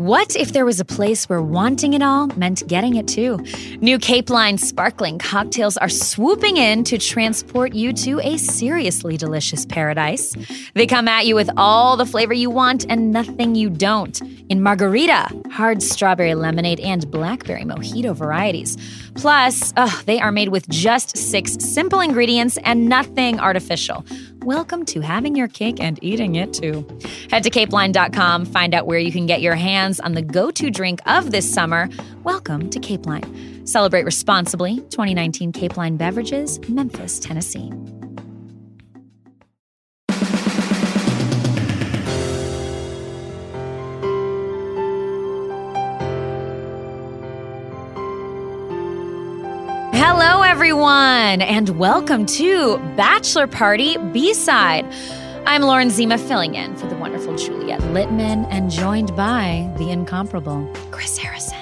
What if there was a place where wanting it all meant getting it too? New Cape Line sparkling cocktails are swooping in to transport you to a seriously delicious paradise. They come at you with all the flavor you want and nothing you don't. In margarita, hard strawberry lemonade, and blackberry mojito varieties. Plus, they are made with just six simple ingredients and nothing artificial. Welcome to having your cake and eating it too. Head to capeline.com, find out where you can get your hands on the go to drink of this summer. Welcome to Cape Line. Celebrate responsibly. 2019 Cape Line Beverages, Memphis, Tennessee. Everyone, and welcome to Bachelor Party B Side. I'm Lauren Zima filling in for the wonderful Juliet Litman and joined by the incomparable Chris Harrison.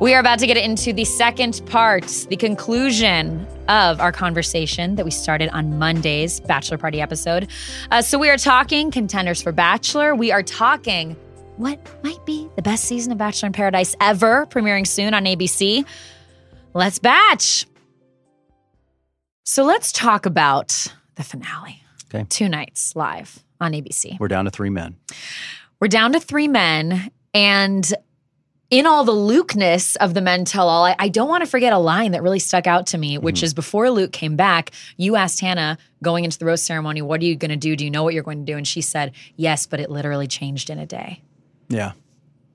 We are about to get into the second part, the conclusion of our conversation that we started on Monday's Bachelor Party episode. Uh, so, we are talking contenders for Bachelor. We are talking what might be the best season of Bachelor in Paradise ever, premiering soon on ABC. Let's batch. So, let's talk about the finale. Okay. Two nights live on ABC. We're down to three men. We're down to three men. And in all the Luke-ness of the men tell all, I, I don't want to forget a line that really stuck out to me, which mm-hmm. is before Luke came back, you asked Hannah going into the rose ceremony, what are you going to do? Do you know what you're going to do? And she said, yes, but it literally changed in a day. Yeah.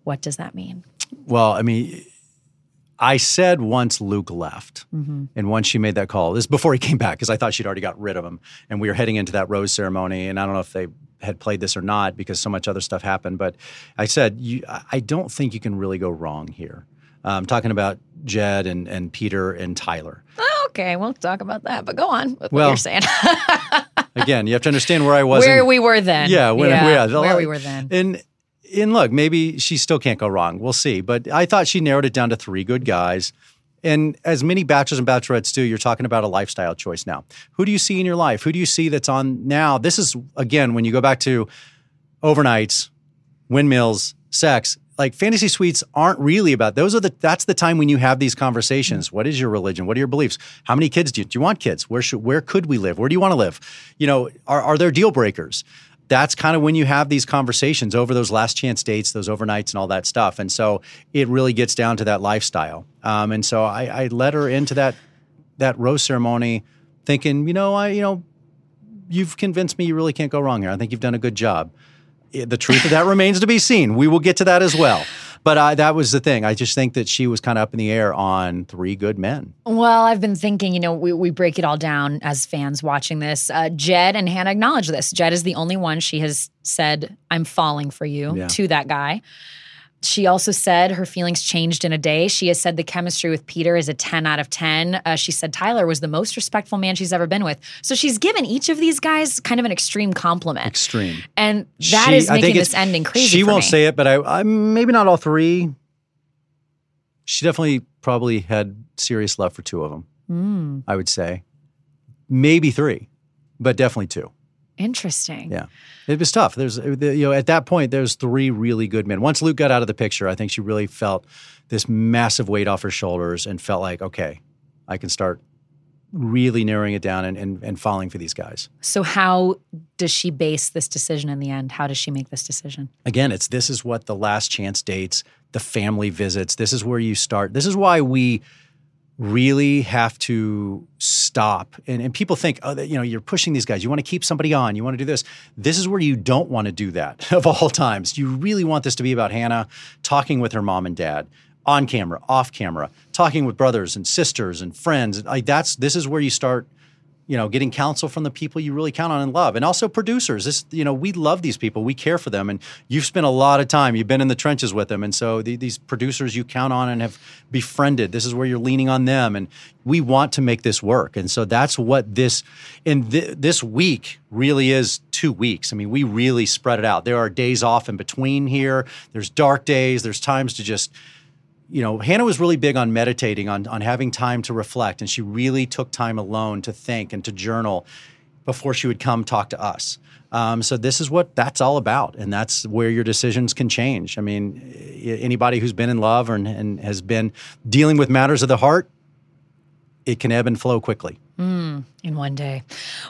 What does that mean? Well, I mean, I said once Luke left, and once she made that call, this is before he came back, because I thought she'd already got rid of him, and we were heading into that rose ceremony, and I don't know if they had played this or not because so much other stuff happened, but I said, you, I don't think you can really go wrong here. I'm um, talking about Jed and, and Peter and Tyler. Okay, we'll talk about that, but go on with Well, what you're saying. Again, you have to understand where I was. Where we were then. Yeah, when, yeah, yeah, where we were then. And and look, maybe she still can't go wrong. We'll see. But I thought she narrowed it down to three good guys. And as many bachelors and bachelorettes do, you're talking about a lifestyle choice now. Who do you see in your life? Who do you see that's on now? This is again when you go back to overnights, windmills, sex. Like fantasy suites aren't really about those are the that's the time when you have these conversations. Mm. What is your religion? What are your beliefs? How many kids do you, do you want kids? Where should where could we live? Where do you want to live? You know, are are there deal breakers? That's kind of when you have these conversations over those last chance dates, those overnights, and all that stuff. And so it really gets down to that lifestyle. Um, and so I, I her into that that rose ceremony, thinking, you know, I you know, you've convinced me you really can't go wrong here. I think you've done a good job. The truth of that remains to be seen. We will get to that as well. But uh, that was the thing. I just think that she was kind of up in the air on three good men. Well, I've been thinking, you know, we, we break it all down as fans watching this. Uh, Jed and Hannah acknowledge this. Jed is the only one she has said, I'm falling for you Yeah. to that guy. She also said her feelings changed in a day. She has said the chemistry with Peter is a 10 out of 10. Uh, she said Tyler was the most respectful man she's ever been with. So she's given each of these guys kind of an extreme compliment. Extreme. and that is She- I think making this ending crazy. She won't me. say it, but I, I maybe not all three. She definitely probably had serious love for two of them. Mm, I would say, maybe three, but definitely two. Interesting. Yeah, it was tough. There's uh, you know at that point there's three really good men. Once Luke got out of the picture, I think she really felt this massive weight off her shoulders and felt like okay, I can start really narrowing it down and and, and falling for these guys. So, how does she base this decision in the end? How does she make this decision? again, it's this is what the last chance dates, the family visits, this is where you start. This is why we really have to stop. And, and people think, oh, you know, you're pushing these guys. You want to keep somebody on. You want to do this. This is where you don't want to do that of all times. You really want this to be about Hannah talking with her mom and dad on camera, off camera, talking with brothers and sisters and friends. Like that's this is where you start you know, getting counsel from the people you really count on and love. And also producers. This, you know, we love these people. We care for them. And you've spent a lot of time. You've been in the trenches with them. And so the, these producers you count on and have befriended, this is where you're leaning on them. And we want to make this work. And so that's what this, and th- this week really is two weeks. I mean, we really spread it out. There are days off in between here. There's dark days. There's times to just, you know, Hannah was really big on meditating, on on having time to reflect, and she really took time alone to think and to journal. before she would come talk to us. Um, so this is what that's all about, and that's where your decisions can change. I mean, anybody who's been in love or, and has been dealing with matters of the heart, it can ebb and flow quickly. Mm, in one day.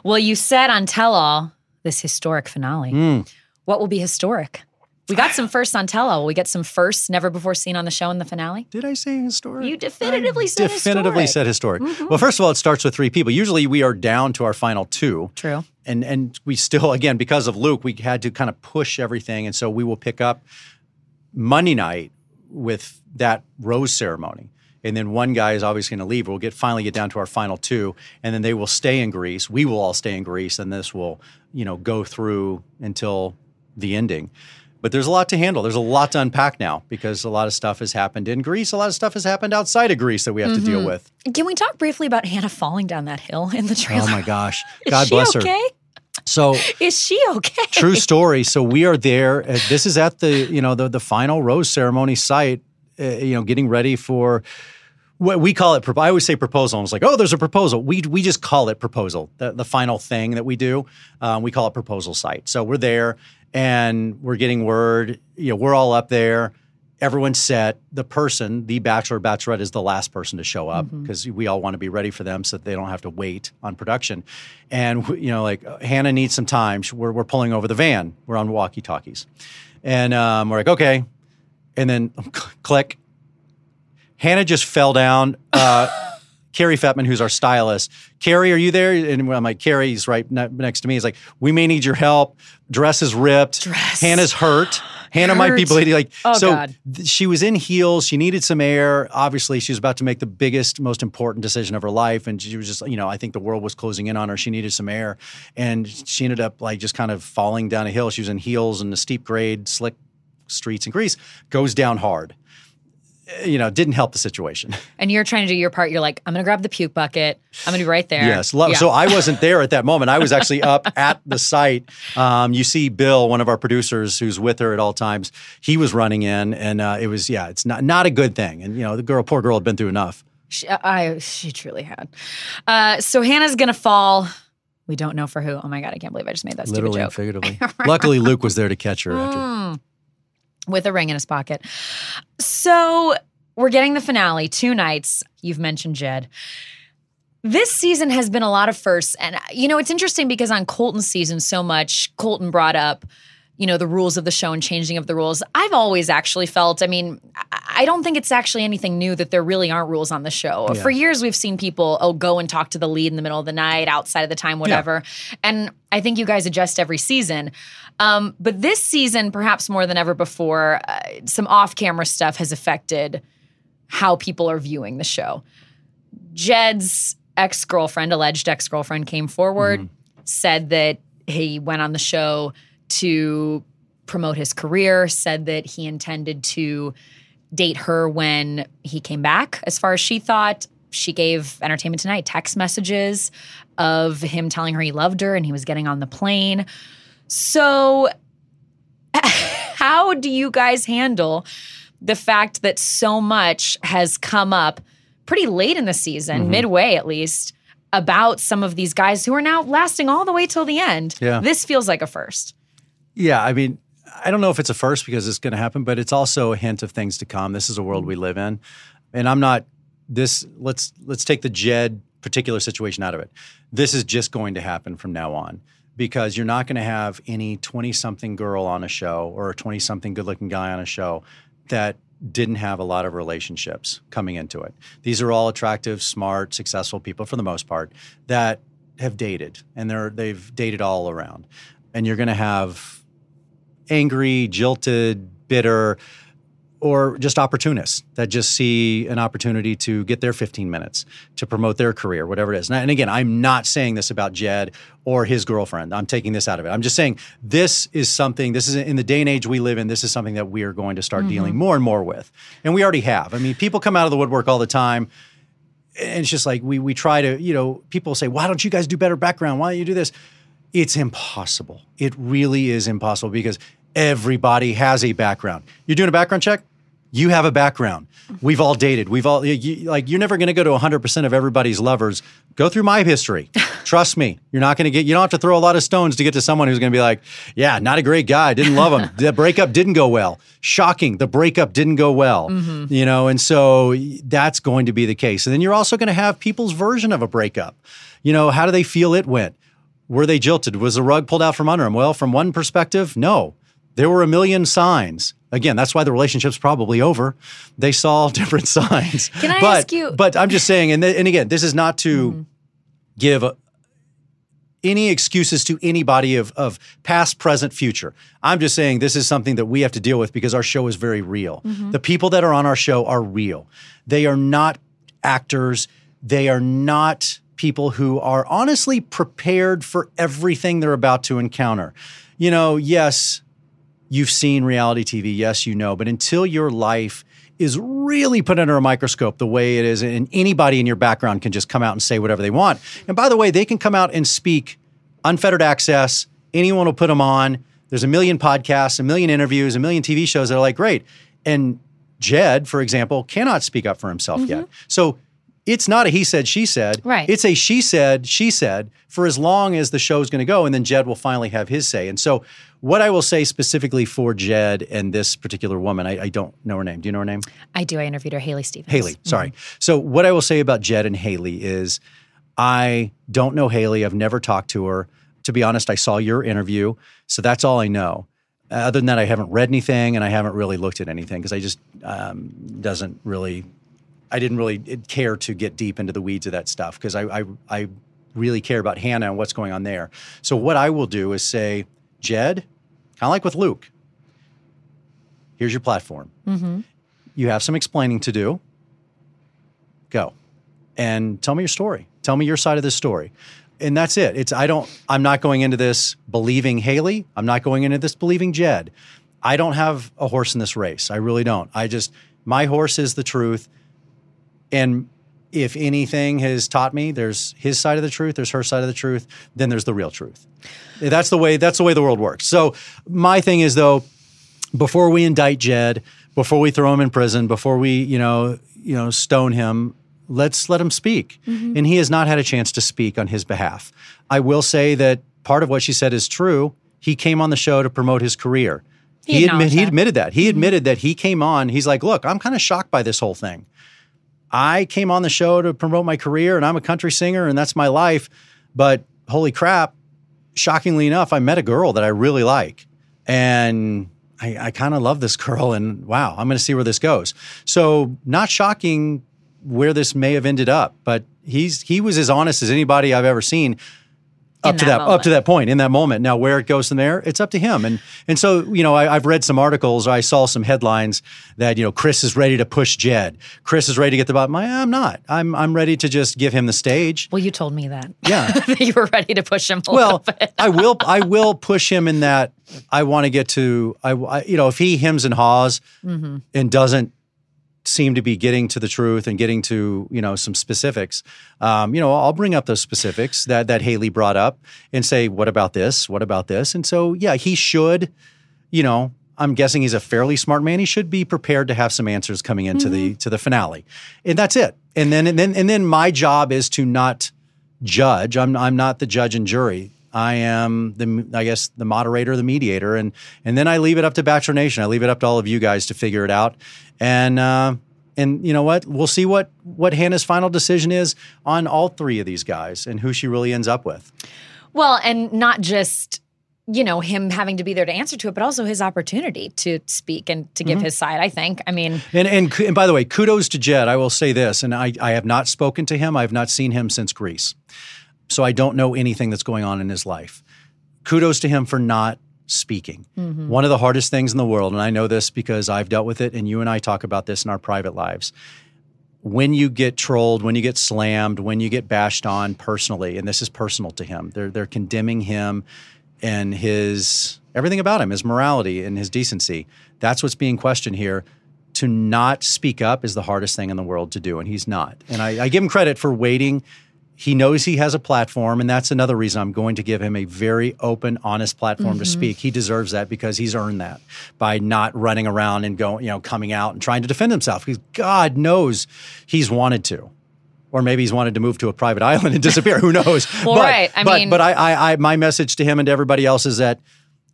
Well, you said on Tell All this historic finale. Mm. What will be historic? We got some firsts on Tell All. We get some firsts never before seen on the show in the finale. Did I say historic? You definitively I said definitively historic. said historic. Mm-hmm. Well, first of all, it starts with three people. Usually, we are down to our final two. True. And and we still, again, because of Luke, we had to kind of push everything, and so we will pick up Monday night with that rose ceremony and then one guy is obviously going to leave. We'll get finally get down to our final two, and then they will stay in Greece. We will all stay in Greece, and this will you know go through until the ending. But there's a lot to handle. There's a lot to unpack now because a lot of stuff has happened in Greece. A lot of stuff has happened outside of Greece that we have mm-hmm. to deal mm-hmm. with. Can we talk briefly about Hannah falling down that hill in the trailer? Oh my gosh! God bless okay? her. So is she okay? True story. So we are there. Uh, this is at the you know the the final rose ceremony site. Uh, you know, getting ready for what we call it. I always say proposal. And it's like, oh, there's a proposal. We we just call it proposal. The, the final thing that we do, um, we call it proposal site. So we're there and we're getting word. You know, we're all up there. Everyone's set. The person, the bachelor, bachelorette, is the last person to show up because mm-hmm. we all want to be ready for them so that they don't have to wait on production. And you know, like Hannah needs some time. We're we're pulling over the van. We're on walkie talkies, and um, we're like, okay. And then click Hannah just fell down. Uh, Cary Fetman, who's our stylist, Cary, are you there? And I'm like, Cary's right ne- next to me. He's like, we may need your help. Dress is ripped. Dress. Hannah's hurt. Hannah hurt. might be bleeding. Like, oh, so th- she was in heels. She needed some air. Obviously, she was about to make the biggest, most important decision of her life, and she was just, you know, I think the world was closing in on her. She needed some air, and she ended up like just kind of falling down a hill. She was in heels in the steep grade, slick streets in Greece. Goes down hard you know, didn't help the situation. And you're trying to do your part. You're like, I'm going to grab the puke bucket. I'm going to be right there. Yes. Yeah. So I wasn't there at that moment. I was actually up at the site. Um, you see Bill, one of our producers who's with her at all times, he was running in and uh, it was, yeah, it's not, not a good thing. And, you know, the girl, poor girl had been through enough. She, I, she truly had. Uh, so Hannah's going to fall. We don't know for who. Oh my God, I can't believe I just made that Literally and figuratively. Luckily, Luke was there to catch her. Mm, with a ring in his pocket. So we're getting the finale, two nights. You've mentioned Jed. This season has been a lot of firsts. And, you know, it's interesting because on Colton's season, so much, Colton brought up, you know, the rules of the show and changing of the rules. I've always actually felt, I mean, I don't think it's actually anything new that there really aren't rules on the show. Yeah. For years, we've seen people, oh, go and talk to the lead in the middle of the night, outside of the time, whatever. Yeah. And I think you guys adjust every season. Um, but this season, perhaps more than ever before, uh, some off camera stuff has affected how people are viewing the show. Jed's ex girlfriend, alleged ex girlfriend, came forward, mm-hmm. said that he went on the show to promote his career, said that he intended to date her when he came back, as far as she thought. She gave Entertainment Tonight text messages of him telling her he loved her and he was getting on the plane. So, how do you guys handle the fact that so much has come up pretty late in the season, mm-hmm. midway at least, about some of these guys who are now lasting all the way till the end. Yeah. This feels like a first. Yeah, I mean, I don't know if it's a first because it's going to happen, but it's also a hint of things to come. This is a world we mm-hmm. live in. And I'm not this let's let's take the Jed particular situation out of it. This is just going to happen from now on because you're not going to have any 20 something girl on a show or a 20 something good looking guy on a show that didn't have a lot of relationships coming into it. These are all attractive, smart, successful people for the most part that have dated and they're they've dated all around. And you're going to have angry, jilted, bitter, or just opportunists that just see an opportunity to get their 15 minutes to promote their career, whatever it is. And again, I'm not saying this about Jed or his girlfriend. I'm taking this out of it. I'm just saying this is something, this is in the day and age we live in, this is something that we are going to start mm-hmm. dealing more and more with. And we already have. I mean, people come out of the woodwork all the time. And it's just like we we try to, you know, people say, why don't you guys do better background? Why don't you do this? It's impossible. It really is impossible because everybody has a background. You're doing a background check? You have a background. We've all dated. We've all you, like. You're never going to go to 100 percent of everybody's lovers. Go through my history. Trust me. You're not going to get. You don't have to throw a lot of stones to get to someone who's going to be like, yeah, not a great guy. Didn't love him. the breakup didn't go well. Shocking. The breakup didn't go well. Mm-hmm. You know, and so that's going to be the case. And then you're also going to have people's version of a breakup. You know, how do they feel it went? Were they jilted? Was the rug pulled out from under them? Well, from one perspective, no. There were a million signs. Again, that's why the relationship's probably over. They saw different signs. Can I but, ask you- But I'm just saying, and, th- and again, this is not to mm-hmm. give a- any excuses to anybody of, of past, present, future. I'm just saying this is something that we have to deal with because our show is very real. Mm-hmm. The people that are on our show are real. They are not actors. They are not people who are honestly prepared for everything they're about to encounter. You know, yes, you've seen reality TV, yes, you know, but until your life is really put under a microscope the way it is, and anybody in your background can just come out and say whatever they want. And by the way, they can come out and speak unfettered access. Anyone will put them on. There's a million podcasts, a million interviews, a million TV shows that are like, great. And Jed, for example, cannot speak up for himself yet. Mm-hmm. So it's not a he said, she said. Right. It's a she said, she said for as long as the show's going to go. And then Jed will finally have his say. And so, what I will say specifically for Jed and this particular woman, I, I don't know her name. Do you know her name? I do. I interviewed her, Haley Stevens. Haley, sorry. So, what I will say about Jed and Haley is I don't know Haley. I've never talked to her. To be honest, I saw your interview. So, that's all I know. Other than that, I haven't read anything and I haven't really looked at anything because I just um, doesn't really, I didn't really care to get deep into the weeds of that stuff because I, I, I really care about Hannah and what's going on there. So, what I will do is say, Jed, kind of like with Luke, here's your platform. Mm-hmm. You have some explaining to do. Go. And tell me your story. Tell me your side of the story. And that's it. It's i don't i'm not going into this believing haley. I'm not going into this believing jed. I don't have a horse in this race. I really don't. I just my horse is the truth. And if anything has taught me there's his side of the truth there's her side of the truth then there's the real truth that's the way that's the way the world works so my thing is though before we indict Jed, before we throw him in prison, before we, you know, you know, stone him, let's let him speak. Mm-hmm. And he has not had a chance to speak on his behalf. I will say that part of what she said is true. He came on the show to promote his career. He he that. admitted that. He mm-hmm. admitted that he came on. He's like, look, I'm kind of shocked by this whole thing. I came on the show to promote my career and I'm a country singer and that's my life. But holy crap, shockingly enough, I met a girl that I really like. And I, I kind of love this girl. And wow, I'm going to see where this goes. So, not shocking where this may have ended up, but he's he was as honest as anybody I've ever seen up to that that, up to that point in that moment. Now, where it goes from there, it's up to him. And and so you know, I, I've read some articles. I saw some headlines that you know Chris is ready to push Jed. Chris is ready to get the bottom. I'm not. I'm I'm ready to just give him the stage. Well, you told me that. Yeah. that you were ready to push him Well. I will. I will push him in that. I want to get to. I, I- you know, if he hems and haws Mm-hmm. and doesn't seem to be getting to the truth and getting to you know some specifics, um, you know, I'll bring up those specifics that that Haley brought up and say, what about this? What about this? And so, yeah, he should. You know, I'm guessing he's a fairly smart man. He should be prepared to have some answers coming into the to the finale, and that's it. And then and then and then my job is to not judge. I'm I'm not the judge and jury. I am the I guess the moderator, the mediator, and and then I leave it up to Bachelor Nation. I leave it up to all of you guys to figure it out. And uh, and you know what? We'll see what what Hannah's final decision is on all three of these guys and who she really ends up with. Well, and not just you know him having to be there to answer to it, but also his opportunity to speak and to Mm-hmm. give his side. I think. I mean, And, and and by the way, kudos to Jed. I will say this, and I, I have not spoken to him. I have not seen him since Greece, so I don't know anything that's going on in his life. Kudos to him for not speaking. Mm-hmm. One of the hardest things in the world, and I know this because I've dealt with it, and you and I talk about this in our private lives. When you get trolled, when you get slammed, when you get bashed on personally, and this is personal to him, they're they're condemning him and his everything about him, his morality and his decency. That's what's being questioned here. To not speak up is the hardest thing in the world to do, and he's not. And I, I give him credit for waiting. He knows he has a platform, and that's another reason I'm going to give him a very open, honest platform Mm-hmm. to speak. He deserves that because he's earned that by not running around and going, you know, coming out and trying to defend himself. Because God knows he's wanted to. Or maybe he's wanted to move to a private island and disappear. Who knows? Well, but, right. I but, mean- but I, I, I, my message to him and to everybody else is that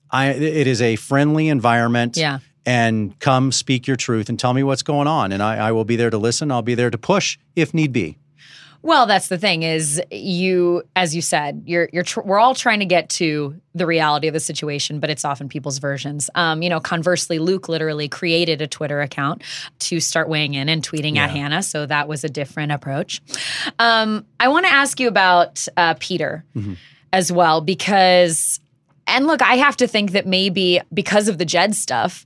I, it is a friendly environment. Yeah. And come speak your truth and tell me what's going on. And I, I will be there to listen. I'll be there to push if need be. Well, that's the thing is you, as you said, you're you're tr- we're all trying to get to the reality of the situation, but it's often people's versions. Um, you know, conversely, Luke literally created a Twitter account to start weighing in and tweeting at Hannah, so that was a different approach. Um, I want to ask you about uh, Peter as well because, and look, I have to think that maybe because of the Jed stuff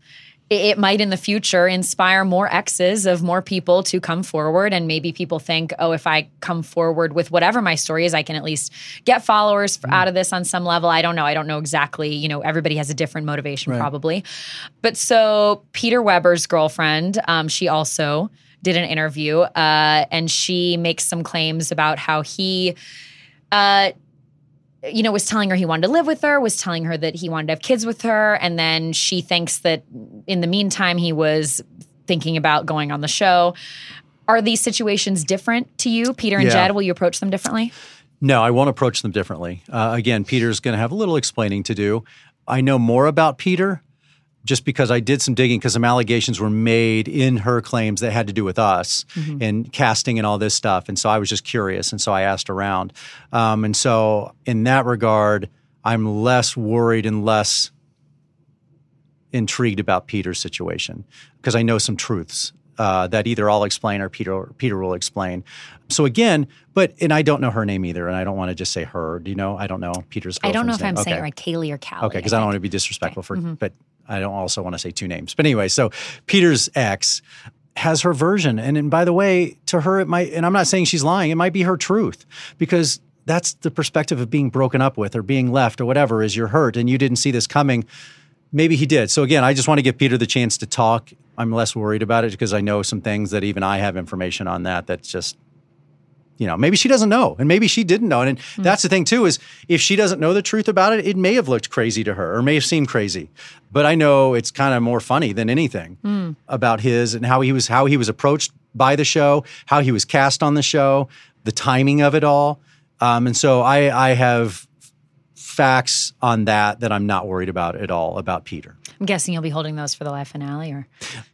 it might in the future inspire more exes of more people to come forward. And maybe people think oh if i come forward with whatever my story is i can at least get followers f out of this on some level. I don't know. I don't know exactly you know everybody has a different motivation probably. But so peter weber's girlfriend um, she also did an interview uh, and she makes some claims about how he uh, you know, was telling her he wanted to live with her, was telling her that he wanted to have kids with her. And then she thinks that in the meantime, he was thinking about going on the show. Are these situations different to you, Peter and Yeah. Jed? Will you approach them differently? No, I won't approach them differently. Uh, again, Peter's going to have a little explaining to do. I know more about Peter just because I did some digging because some allegations were made in her claims that had to do with us and casting and all this stuff. And so I was just curious. And so I asked around. Um, and so in that regard, I'm less worried and less intrigued about Peter's situation because I know some truths uh, that either I'll explain or Peter or Peter will explain. So again, but and I don't know her name either, and I don't want to just say her. Do you know? I don't know Peter's. I don't know if I'm name. saying Okay. it right, Kaylee or Callie. Okay, because I, don't want to be disrespectful for, but I don't also want to say two names. But anyway, so Peter's ex has her version, and, and by the way, to her it might, and I'm not saying she's lying. It might be her truth because that's the perspective of being broken up with or being left or whatever. Is you're hurt and you didn't see this coming. Maybe he did. So again, I just want to give Peter the chance to talk. I'm less worried about it because I know some things that even I have information on that. That's just you know, maybe she doesn't know, and maybe she didn't know. And that's the thing too is if she doesn't know the truth about it, it may have looked crazy to her or may have seemed crazy. But I know it's kind of more funny than anything about his and how he was how he was approached by the show, how he was cast on the show, the timing of it all. Um, and so I I have facts on that that I'm not worried about at all about Peter. I'm guessing you'll be holding those for the live finale, or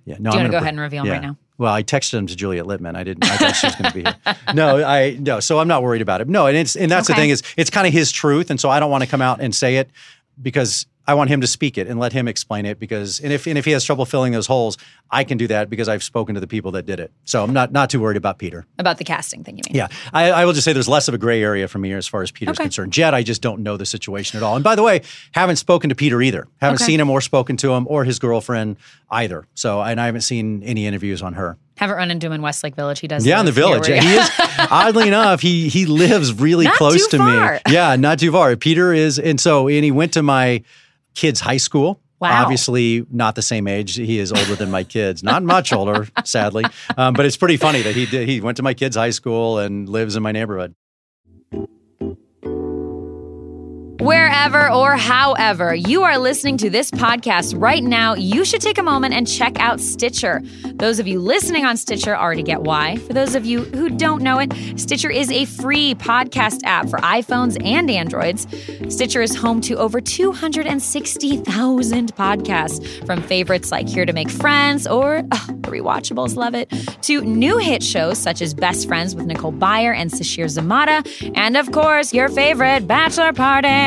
Yeah, no. Do you wanna go br- ahead and reveal them right now? Well, I texted him to Juliet Litman. I didn't. I thought she was going to be here. No, I no. So I'm not worried about it. No, and it's and that's the thing is it's kind of his truth, and so I don't want to come out and say it because I want him to speak it and let him explain it. Because and if and if he has trouble filling those holes, I can do that because I've spoken to the people that did it. So I'm not not too worried about Peter. about the casting thing. You mean? Yeah, I, I will just say there's less of a gray area for me as far as Peter's Okay. concerned. Jed, I just don't know the situation at all. And by the way, haven't spoken to Peter either. Haven't Okay. seen him or spoken to him or his girlfriend either. So and I haven't seen any interviews on her. Haven't run into him in Westlake Village. He does. Yeah, in the village. Yeah, he is oddly enough, he he lives really Not close to far. me. Yeah, not too far. Peter is and so and he went to my kids' high school. Wow. Obviously, not the same age. He is older than my kids. Not much older, sadly. Um, but it's pretty funny that he did. He went to my kids' high school and lives in my neighborhood. Wherever or however you are listening to this podcast right now, you should take a moment and check out Stitcher. Those of you listening on Stitcher already get why. For those of you who don't know it, Stitcher is a free podcast app for iPhones and Androids. Stitcher is home to over 260,000 podcasts, from favorites like Here to Make Friends or oh, the Rewatchables Love It, to new hit shows such as Best Friends with Nicole Byer and Sasheer Zamata, and of course, your favorite Bachelor Party.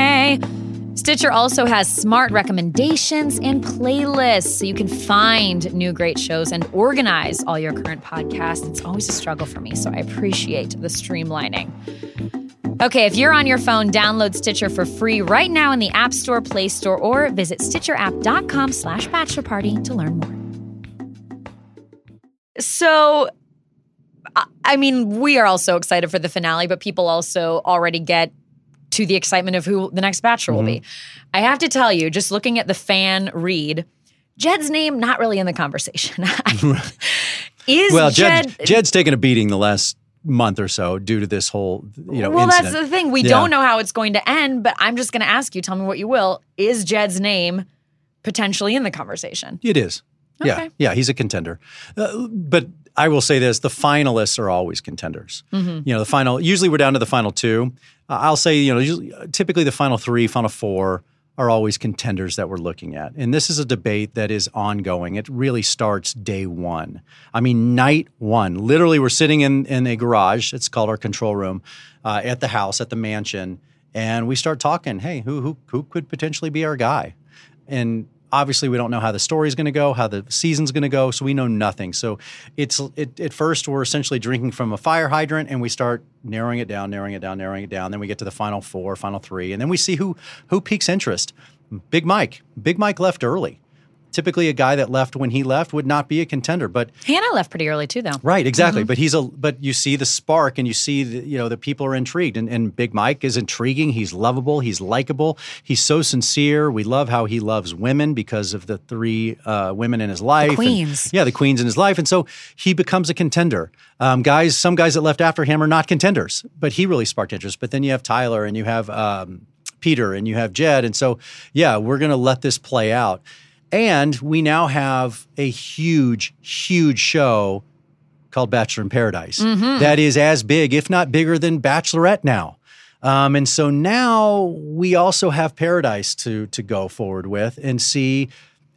Stitcher also has smart recommendations and playlists so you can find new great shows and organize all your current podcasts. It's always a struggle for me, so I appreciate the streamlining. Okay, if you're on your phone, download Stitcher for free right now in the App Store, Play Store, or visit stitcherapp.com slash bachelor party to learn more. So, I- I mean, we are all so excited for the finale, but people also already get to the excitement of who the next bachelor will be. I have to tell you, just looking at the fan read, Jed's name not really in the conversation. is Well, Jed, Jed, Jed's taken a beating the last month or so due to this whole you know well, incident. that's the thing. We Yeah. don't know how it's going to end, but I'm just going to ask you. Tell me what you will. Is Jed's name potentially in the conversation? It is. Yeah, yeah, he's a contender. Uh, but I will say this: the finalists are always contenders. Mm-hmm. You know, the final. Usually, we're down to the final two. Uh, I'll say, you know, usually, typically the final three, final four are always contenders that we're looking at. And this is a debate that is ongoing. It really starts day one. I mean, night one. Literally, we're sitting in in a garage. It's called our control room uh, at the house at the mansion, and we start talking. Hey, who who who could potentially be our guy? and obviously we don't know how the story is going to go how the season's going to go so we know nothing. So it's it, at first we're essentially drinking from a fire hydrant and we start narrowing it down narrowing it down narrowing it down. Then we get to the final four final three and then we see who who piques interest. Big mike. Big mike left early typically a guy that left when he left would not be a contender but Hannah left pretty early too, though. Right, exactly. Mm-hmm. But he's a but you see the spark and you see the, you know the people are intrigued and, and Big Mike is intriguing. He's lovable. He's likable. He's so sincere. We love how he loves women because of the three uh, women in his life. and- queens. yeah, the queens in his life, and so he becomes a contender. Um, guys, some guys that left after him are not contenders, but he really sparked interest. But then you have Tyler and you have um, Peter and you have Jed, and so yeah, we're going to let this play out. And we now have a huge, huge show called Bachelor in Paradise that is as big, if not bigger, than Bachelorette now. Um, and so now we also have Paradise to to go forward with and see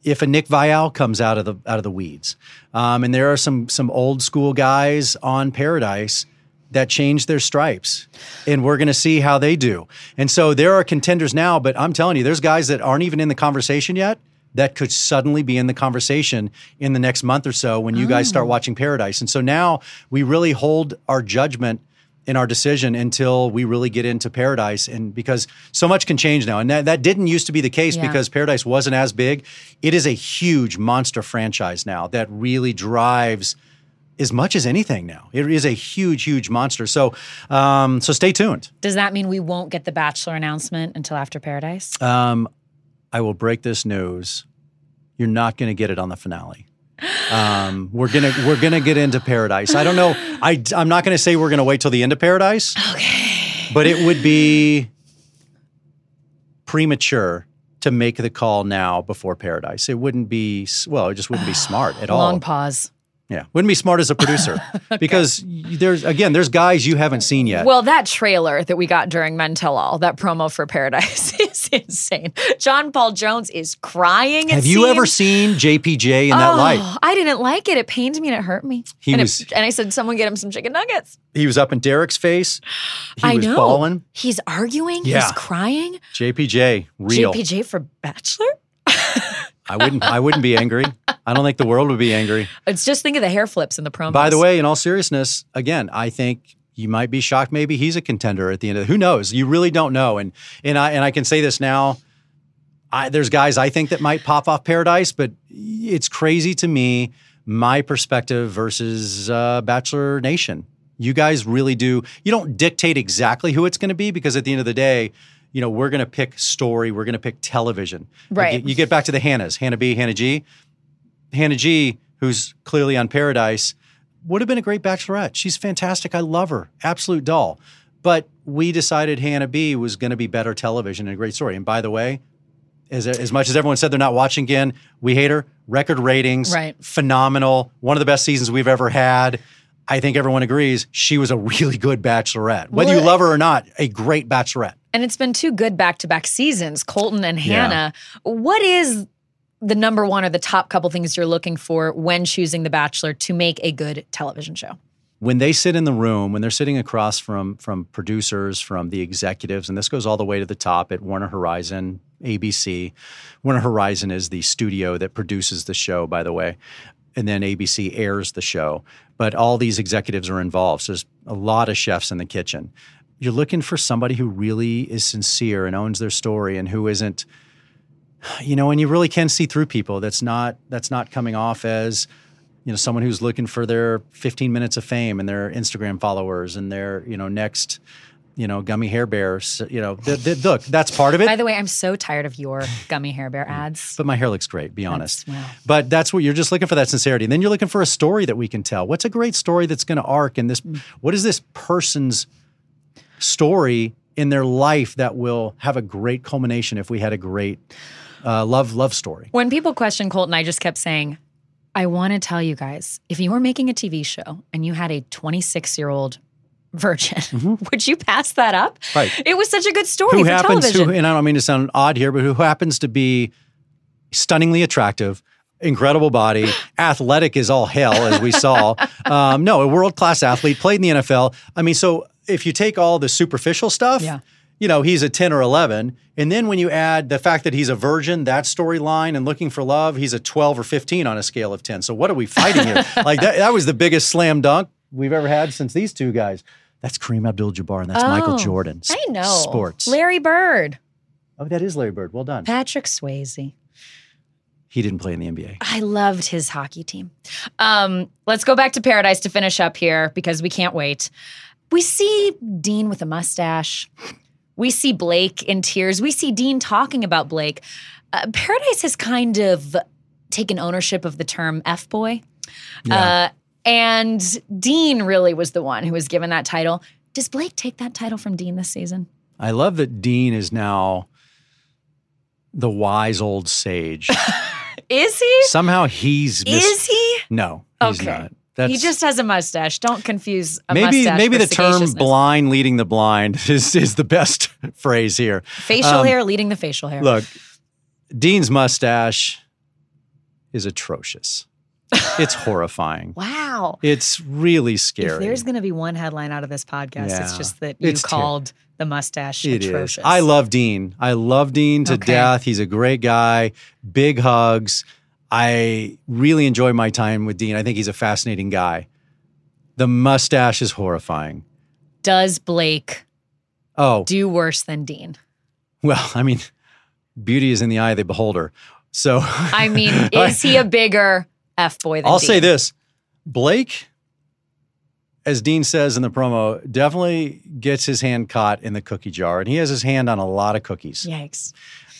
if a Nick Viall comes out of the out of the weeds. Um, and there are some some old school guys on Paradise that changed their stripes, and we're going to see how they do. And so there are contenders now, but I'm telling you, there's guys that aren't even in the conversation yet that could suddenly be in the conversation in the next month or so when you guys start watching Paradise. And so now we really hold our judgment in our decision until we really get into Paradise. And because so much can change now. And that, that didn't used to be the case Yeah. because Paradise wasn't as big. It is a huge monster franchise now that really drives as much as anything now. It is a huge, huge monster. So, um, so stay tuned. Does that mean we won't get the Bachelor announcement until after Paradise? Um, I will break this news. You're not going to get it on the finale. Um, we're gonna we're gonna get into paradise. I don't know. I I'm not going to say we're going to wait till the end of paradise. Okay. But it would be premature to make the call now before paradise. It wouldn't be well. It just wouldn't be smart at all. Long pause. Yeah, wouldn't be smart as a producer because there's again there's guys you haven't seen yet. Well, that trailer that we got during Men Tell All, that promo for Paradise is insane. John Paul Jones is crying. Have you ever seen JPJ in that Oh, light? I didn't like it. It pained me and it hurt me. He and, was- it, and I said, someone get him some chicken nuggets. He was up in Derek's face. He I was know. bawling. He's arguing. Yeah. He's crying. JPJ, real. JPJ for Bachelor? I wouldn't. I wouldn't be angry. I don't think the world would be angry. It's just think of the hair flips in the promos. By the way, in all seriousness, again, I think you might be shocked. Maybe he's a contender at the end of. Who knows? You really don't know. And and I and I can say this now. I, there's guys I think that might pop off Paradise, but it's crazy to me my perspective versus uh, Bachelor Nation. You guys really do. You don't dictate exactly who it's going to be because at the end of the day, you know we're going to pick story. We're going to pick television. Like, Right. you- you get back to the Hannahs, Hannah B, Hannah G. Hannah G, who's clearly on Paradise, would have been a great bachelorette. She's fantastic. I love her. Absolute doll. But we decided Hannah B was going to be better television and a great story. And by the way, as, as much as everyone said they're not watching again, we hate her. Record ratings, Right. phenomenal. One of the best seasons we've ever had. I think everyone agrees she was a really good bachelorette. Whether you love her or not, a great bachelorette. And it's been two good back to back seasons, Colton and Yeah. Hannah. What is the number one or the top couple things you're looking for when choosing The Bachelor to make a good television show? when they sit in the room, when they're sitting across from from producers, from the executives, and this goes all the way to the top at Warner Horizon, ABC. Warner Horizon is the studio that produces the show, by the way, and then ABC airs the show. But all these executives are involved. So there's a lot of chefs in the kitchen. You're looking for somebody who really is sincere and owns their story, and who isn't you know, and you really can see through people. That's not that's not coming off as you know someone who's looking for their 15 minutes of fame and their Instagram followers and their you know next you know, gummy hair bears. You know, th- th- look, that's part of it. By the way, I'm so tired of your gummy hair bear mm. ads. but my hair looks great, be honest. wow. But that's what you're just looking for that sincerity. And then you're looking for a story that we can tell. What's a great story that's going to arc in this? Mm. What is this person's story in their life that will have a great culmination if we had a great uh, love love story? When people question Colton, I just kept saying, I want to tell you guys if you were making a TV show and you had a 26 year old virgin, would you pass that up? Mm-hmm. Right. It was such a good story who for happens television. to, and I don't mean to sound odd here, but who happens to be stunningly attractive, incredible body, athletic is all hell, as we saw. Um, no, a world class athlete, played in the NFL. I mean, so if you take all the superficial stuff, Yeah. You know, he's a 10 or 11. And then when you add the fact that he's a virgin, that storyline and looking for love, he's a 12 or 15 on a scale of 10. So what are we fighting here? like that, that was the biggest slam dunk we've ever had since these two guys. That's Kareem Abdul Jabbar and that's Michael Oh, Jordan. I know. Sports. Larry Bird, Oh, that is Larry Bird. Well done. Patrick Swayze. He didn't play in the NBA. I loved his hockey team. Um, let's go back to Paradise to finish up here because we can't wait. We see Dean with a mustache. We see Blake in tears. We see Dean talking about Blake. Uh, Paradise has kind of taken ownership of the term F boy. Uh, and Dean really was the one who was given that title. Does Blake take that title from Dean this season? I love that Dean is now the wise old sage. Is he? Somehow he's mis- Is he? no, he's Okay. not. That's he just has a mustache. Don't confuse a maybe mustache. maybe the term blind leading the blind is is the best phrase here. facial Um, hair leading the facial hair. Look, Dean's mustache is atrocious. It's horrifying. Wow. It's really scary. If there's going to be one headline out of this podcast, it's just that you It's ter- called the mustache It is. atrocious. I love Dean. I love Dean to Okay. death. He's a great guy. Big hugs. I really enjoy my time with Dean. I think he's a fascinating guy. The mustache is horrifying. Does Blake Oh, do worse than Dean? well, I mean, beauty is in the eye of the beholder. So I mean, is he a bigger F boy than I'll Dean? say this Blake, as Dean says in the promo, definitely gets his hand caught in the cookie jar, and he has his hand on a lot of cookies. Yikes.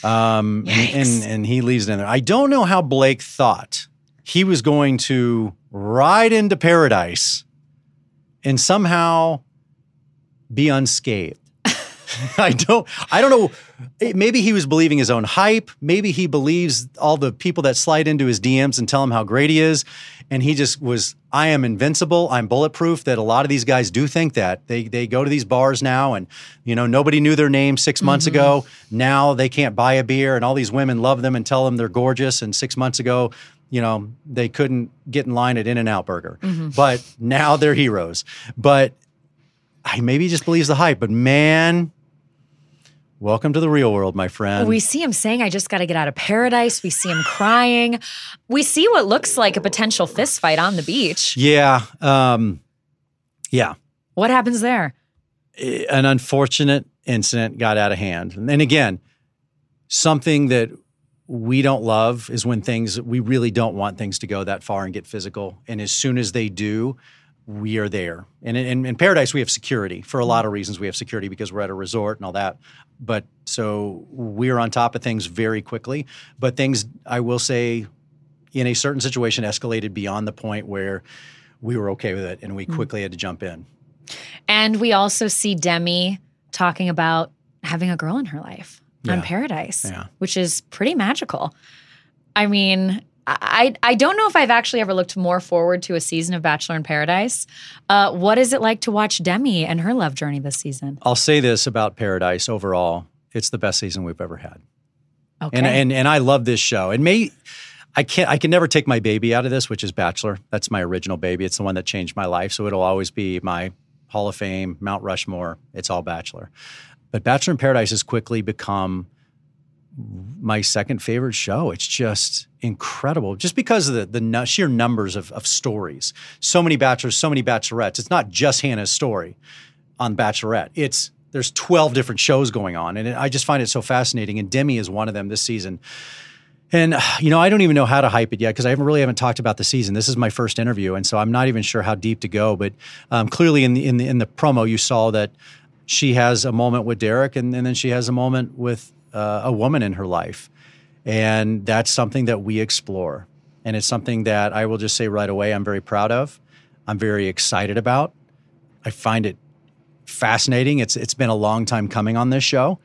Um, and, and and he leaves it in there. I don't know how Blake thought he was going to ride into paradise and somehow be unscathed. I don't. I don't know. Maybe he was believing his own hype. Maybe he believes all the people that slide into his DMs and tell him how great he is, and he just was. I am invincible. I'm bulletproof. That a lot of these guys do think that they they go to these bars now, and you know nobody knew their name six months mm-hmm. ago. Now they can't buy a beer, and all these women love them and tell them they're gorgeous. And six months ago, you know they couldn't get in line at In and Out Burger, mm-hmm. but now they're heroes. But I maybe he just believes the hype. But man, welcome to the real world, my friend. We see him saying, I just got to get out of paradise. We see him crying. We see what looks like a potential fist fight on the beach. yeah, um, yeah. What happens there? An unfortunate incident got out of hand, and again, something that we don't love is when things we really don't want things to go that far and get physical. And as soon as they do, we are there. And in, in, paradise, we have security for a lot of reasons. We have security because we're at a resort and all that. But so we're on top of things very quickly. But things, I will say, in a certain situation, escalated beyond the point where we were okay with it and we mm. quickly had to jump in. And we also see Demi talking about having a girl in her life on Paradise, Yeah. which is pretty magical. I mean, I I don't know if I've actually ever looked more forward to a season of Bachelor in Paradise. Uh, what is it like to watch Demi and her love journey this season? I'll say this about Paradise overall: it's the best season we've ever had. Okay, and and and I love this show. And may I can't I can never take my baby out of this, which is Bachelor. That's my original baby. It's the one that changed my life. So it'll always be my Hall of Fame, Mount Rushmore. It's all Bachelor. But Bachelor in Paradise has quickly become my second favorite show. It's just incredible, just because of the the sheer numbers of, of stories. So many bachelors, so many bachelorettes. It's not just Hannah's story on Bachelorette. It's there's 12 different shows going on, and I just find it so fascinating. And Demi is one of them this season. And you know, I don't even know how to hype it yet because I haven't really haven't talked about the season. This is my first interview, and so I'm not even sure how deep to go. But um, clearly, in the in the in the promo, you saw that she has a moment with Derek, and, and then she has a moment with uh, a woman in her life. And that's something that we explore. And it's something that I will just say right away I'm very proud of. I'm very excited about. I find it fascinating. It's it's been a long time coming on this show.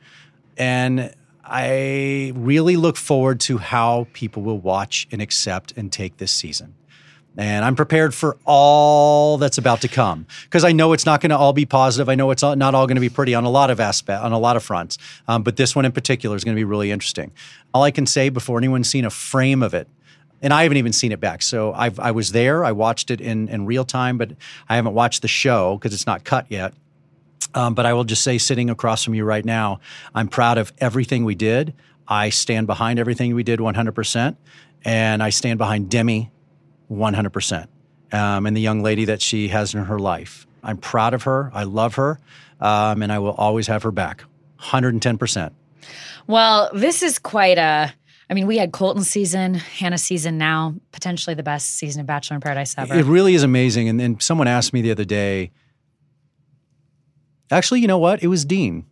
And I really look forward to how people will watch and accept and take this season. And I'm prepared for all that's about to come because I know it's not going to all be positive. I know it's not all going to be pretty on a lot of aspect on a lot of fronts. Um, but this one in particular is going to be really interesting. All I can say before anyone's seen a frame of it, and I haven't even seen it back. So I've, I was there. I watched it in in real time, but I haven't watched the show because it's not cut yet. Um, but I will just say, sitting across from you right now, I'm proud of everything we did. I stand behind everything we did 100%. And I stand behind Demi 100%. Um, and the young lady that she has in her life. I'm proud of her. I love her. Um, and I will always have her back 110%. Well, this is quite a. I mean, we had Colton season, Hannah season now, potentially the best season of Bachelor in Paradise ever. It really is amazing. And, and someone asked me the other day, actually, you know what? It was Dean.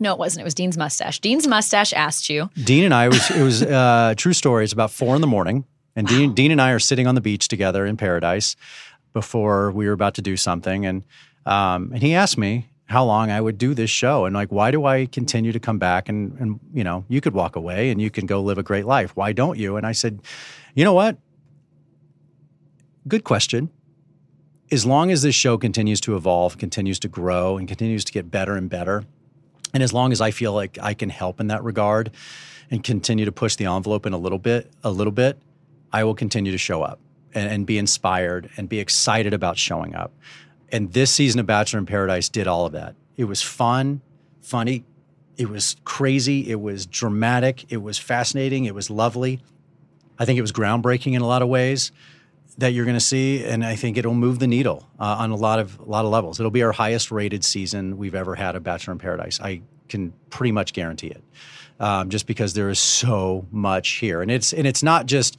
No, it wasn't. It was Dean's mustache. Dean's mustache asked you. Dean and I, it was, it was uh, true story. It's about four in the morning. And Dean, Dean and I are sitting on the beach together in paradise before we were about to do something. And, um, and he asked me how long I would do this show and like, why do I continue to come back? And, and, you know, you could walk away and you can go live a great life. Why don't you? And I said, you know what? Good question. As long as this show continues to evolve, continues to grow, and continues to get better and better, and as long as I feel like I can help in that regard and continue to push the envelope in a little bit, a little bit, I will continue to show up and, and, be inspired and be excited about showing up. And this season of Bachelor in Paradise did all of that. It was fun, funny, it was crazy, it was dramatic, it was fascinating, it was lovely. I think it was groundbreaking in a lot of ways that you're going to see, and I think it'll move the needle uh, on a lot of a lot of levels. It'll be our highest rated season we've ever had of Bachelor in Paradise. I can pretty much guarantee it, um, just because there is so much here, and it's and it's not just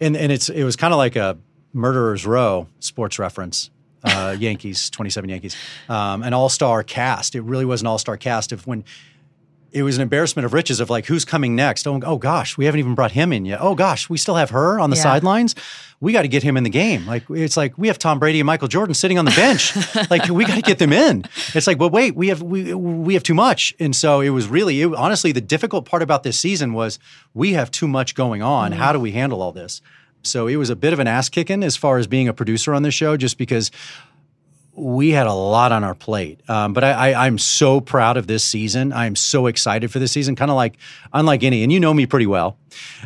and and it's it was kind of like a murderer's row sports reference. Uh, Yankees, 27 Yankees, um, an all star cast. It really was an all star cast. Of when it was an embarrassment of riches of like who's coming next. Oh, oh gosh, we haven't even brought him in yet. Oh gosh, we still have her on the yeah. sidelines. We got to get him in the game. Like it's like we have Tom Brady and Michael Jordan sitting on the bench. like we got to get them in. It's like, but wait, we have we we have too much. And so it was really it, honestly the difficult part about this season was we have too much going on. Mm. How do we handle all this? So it was a bit of an ass kicking as far as being a producer on this show, just because we had a lot on our plate. Um, but I, I, am so proud of this season. I'm so excited for this season. Kind of like, unlike any, and you know me pretty well.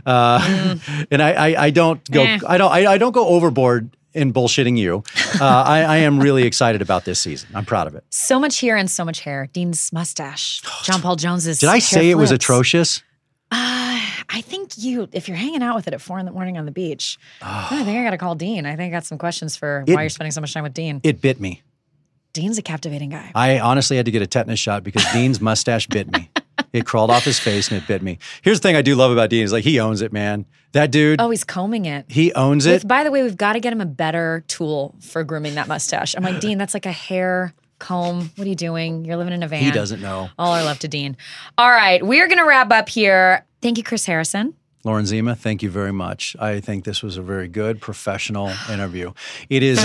Uh, mm. And I, I, I, don't go, eh. I don't, I, I, don't go overboard in bullshitting you. Uh, I, I, am really excited about this season. I'm proud of it. So much here and so much hair. Dean's mustache. John Paul Jones's. Did I say flips. it was atrocious? Uh, I think you, if you're hanging out with it at four in the morning on the beach, oh. I think I got to call Dean. I think I got some questions for it, why you're spending so much time with Dean. It bit me. Dean's a captivating guy. I honestly had to get a tetanus shot because Dean's mustache bit me. It crawled off his face and it bit me. Here's the thing I do love about Dean is like he owns it, man. That dude. Oh, he's combing it. He owns it. With, by the way, we've got to get him a better tool for grooming that mustache. I'm like, Dean, that's like a hair comb. What are you doing? You're living in a van. He doesn't know. All our love to Dean. All right, we're gonna wrap up here. Thank you, Chris Harrison. Lauren Zima, thank you very much. I think this was a very good professional interview. It is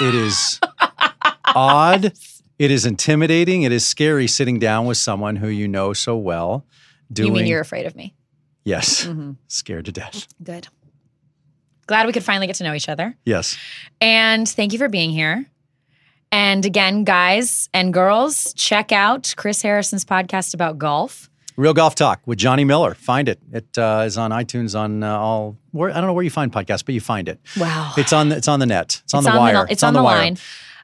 it is odd. It is intimidating. It is scary sitting down with someone who you know so well. Doing, you mean you're afraid of me? Yes. Mm-hmm. Scared to death. Good. Glad we could finally get to know each other. Yes. And thank you for being here. And again, guys and girls, check out Chris Harrison's podcast about golf. Real Golf Talk with Johnny Miller. Find it. It uh, is on iTunes on uh, all. Where I don't know where you find podcasts, but you find it. Wow. It's on. It's on the net. It's on it's the on wire. The, it's, on, on the, the line.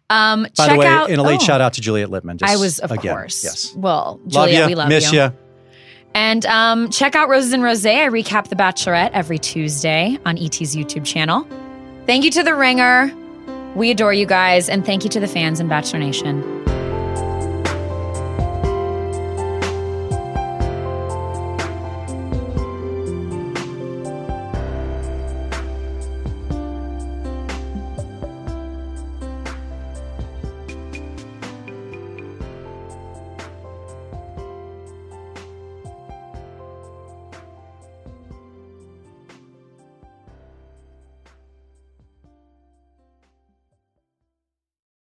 Um, By the way, out, and a late oh, shout out to Juliet Litman. Just, I was, of again, course. Yes. Well, Juliet, love we love miss you. you. And um, check out Roses and Rosé. I recap The Bachelorette every Tuesday on ET's YouTube channel. Thank you to The Ringer. We adore you guys. And thank you to the fans in Bachelor Nation.